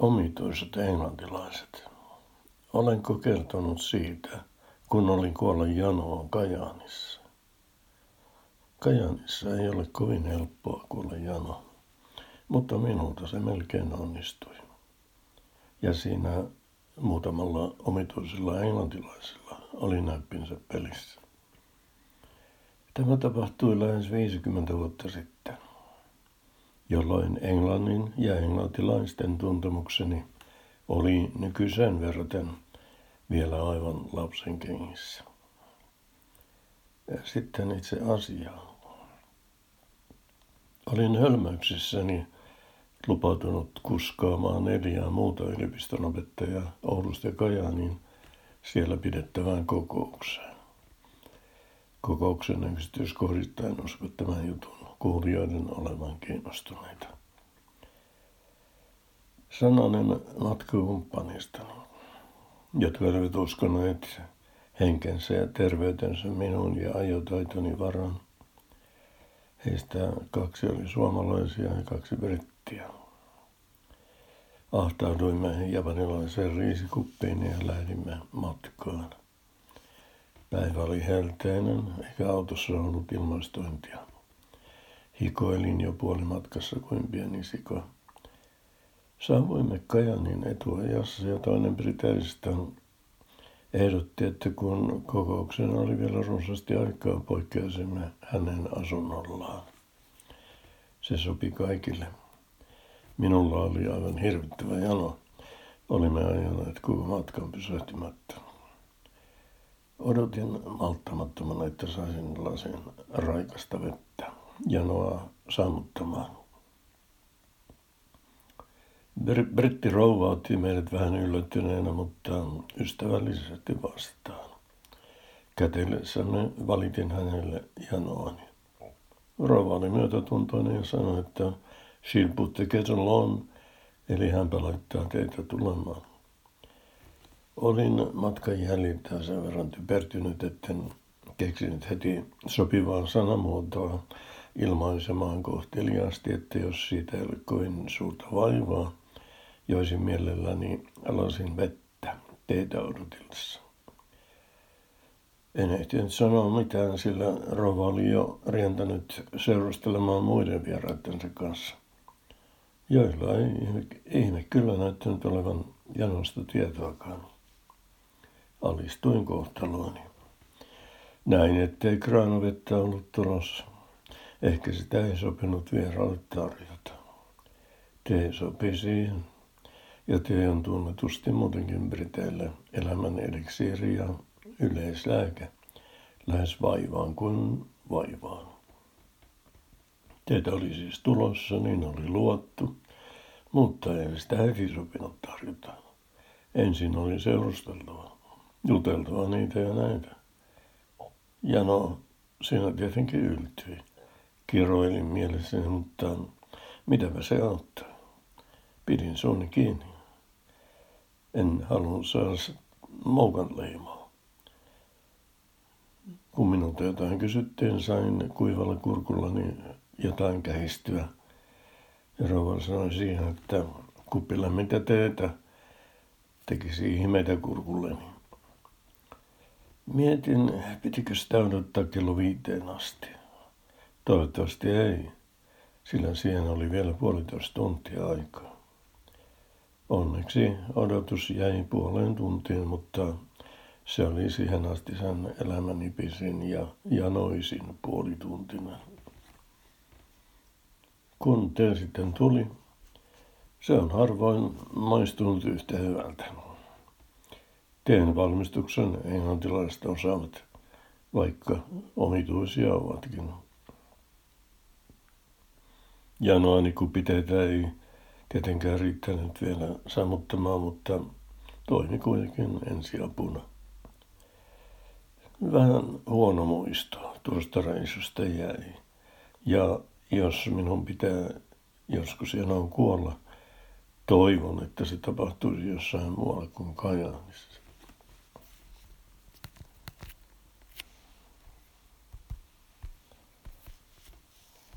Omituiset englantilaiset. Olenko kertonut siitä, kun olin kuolla janoon Kajaanissa? Kajaanissa ei ole kovin helppoa kuolla jano, mutta minulta se melkein onnistui. Ja siinä muutamalla omituisella englantilaisella oli näppinsä pelissä. Tämä tapahtui lähes 50 vuotta sitten jolloin englannin ja englantilaisten tuntemukseni oli nykyiseen verraten vielä aivan lapsen kengissä. Sitten itse asiaan. Olin hölmöyksissäni lupautunut kuskaamaan neljää muuta yliopistonopettajaa Oulusta ja Kajaanin siellä pidettävään kokoukseen. Kokouksen yksityiskohdittain uskot tämän jutun kuulijoiden olevan kiinnostuneita. Sananen matkakumppanista, jotka olivat uskoneet henkensä ja terveytensä minun ja ajotaitoni varan. Heistä kaksi oli suomalaisia ja kaksi brittiä. Ahtauduimme japanilaiseen riisikuppiin ja lähdimme matkaan. Päivä oli helteinen, eikä autossa ollut ilmastointia. Hikoilin jo puolimatkassa kuin pieni sika. Saavuimme Kajanin etuajassa ja toinen Briteistä ehdotti, että kun kokouksen oli vielä runsaasti aikaa, poikkeasimme hänen asunnollaan. Se sopi kaikille. Minulla oli aivan hirvittävä jano. Olimme ajaneet koko matkan pysähtymättä. Odotin malttamattomana, että saisin lasin raikasta vettä janoa sammuttamaan. Britti rouva otti meidät vähän yllättyneenä, mutta ystävällisesti vastaan. Kätellessämme valitin hänelle janoani. Rouva oli myötätuntoinen ja sanoi, että she'll put the kettle on, eli hän laittaa teitä tulemaan. Olin matkan jäljiltä sen verran typertynyt, etten keksinyt heti sopivaa sanamuotoa ilmaisemaan kohteliaasti, että jos siitä ei ole kovin suurta vaivaa, joisin mielelläni alasin vettä teitä odotellessa. En ehtinyt sanoa mitään, sillä Rova oli jo rientänyt seurustelemaan muiden vieraittensa kanssa, joilla ei ihme, ihme kyllä näyttänyt olevan janosta tietoakaan. Alistuin kohtalooni. Näin, ettei kraanavettä ollut tulossa. Ehkä sitä ei sopinut vieraalle tarjota. Tee sopii siihen. Ja tee on tunnetusti muutenkin Briteille elämän eliksiiri ja yleislääke. Lähes vaivaan kuin vaivaan. Teitä oli siis tulossa, niin oli luottu, mutta ei sitä heti sopinut tarjota. Ensin oli seurusteltava, juteltava niitä ja näitä. Ja no, siinä tietenkin yltyi kiroilin mielessäni, mutta mitäpä se auttaa. Pidin suuni kiinni. En halunnut saada moukan leimaa. Kun minulta jotain kysyttiin, sain kuivalla kurkullani jotain kähistyä. Ja rouva sanoi siihen, että kuppilla mitä teetä tekisi ihmeitä kurkulleni. Mietin, pitikö sitä odottaa kello viiteen asti. Toivottavasti ei, sillä siihen oli vielä puolitoista tuntia aikaa. Onneksi odotus jäi puoleen tuntiin, mutta se oli siihen asti sen elämäni pisin ja janoisin puolituntinen. Kun te sitten tuli, se on harvoin maistunut yhtä hyvältä. Teen valmistuksen englantilaiset osaavat, vaikka omituisia ovatkin. Janoani kupiteitä ei tietenkään riittänyt vielä sammuttamaan, mutta toimi kuitenkin ensiapuna. Vähän huono muisto tuosta reissusta jäi. Ja jos minun pitää joskus janoon kuolla, toivon, että se tapahtuisi jossain muualla kuin Kajaanissa.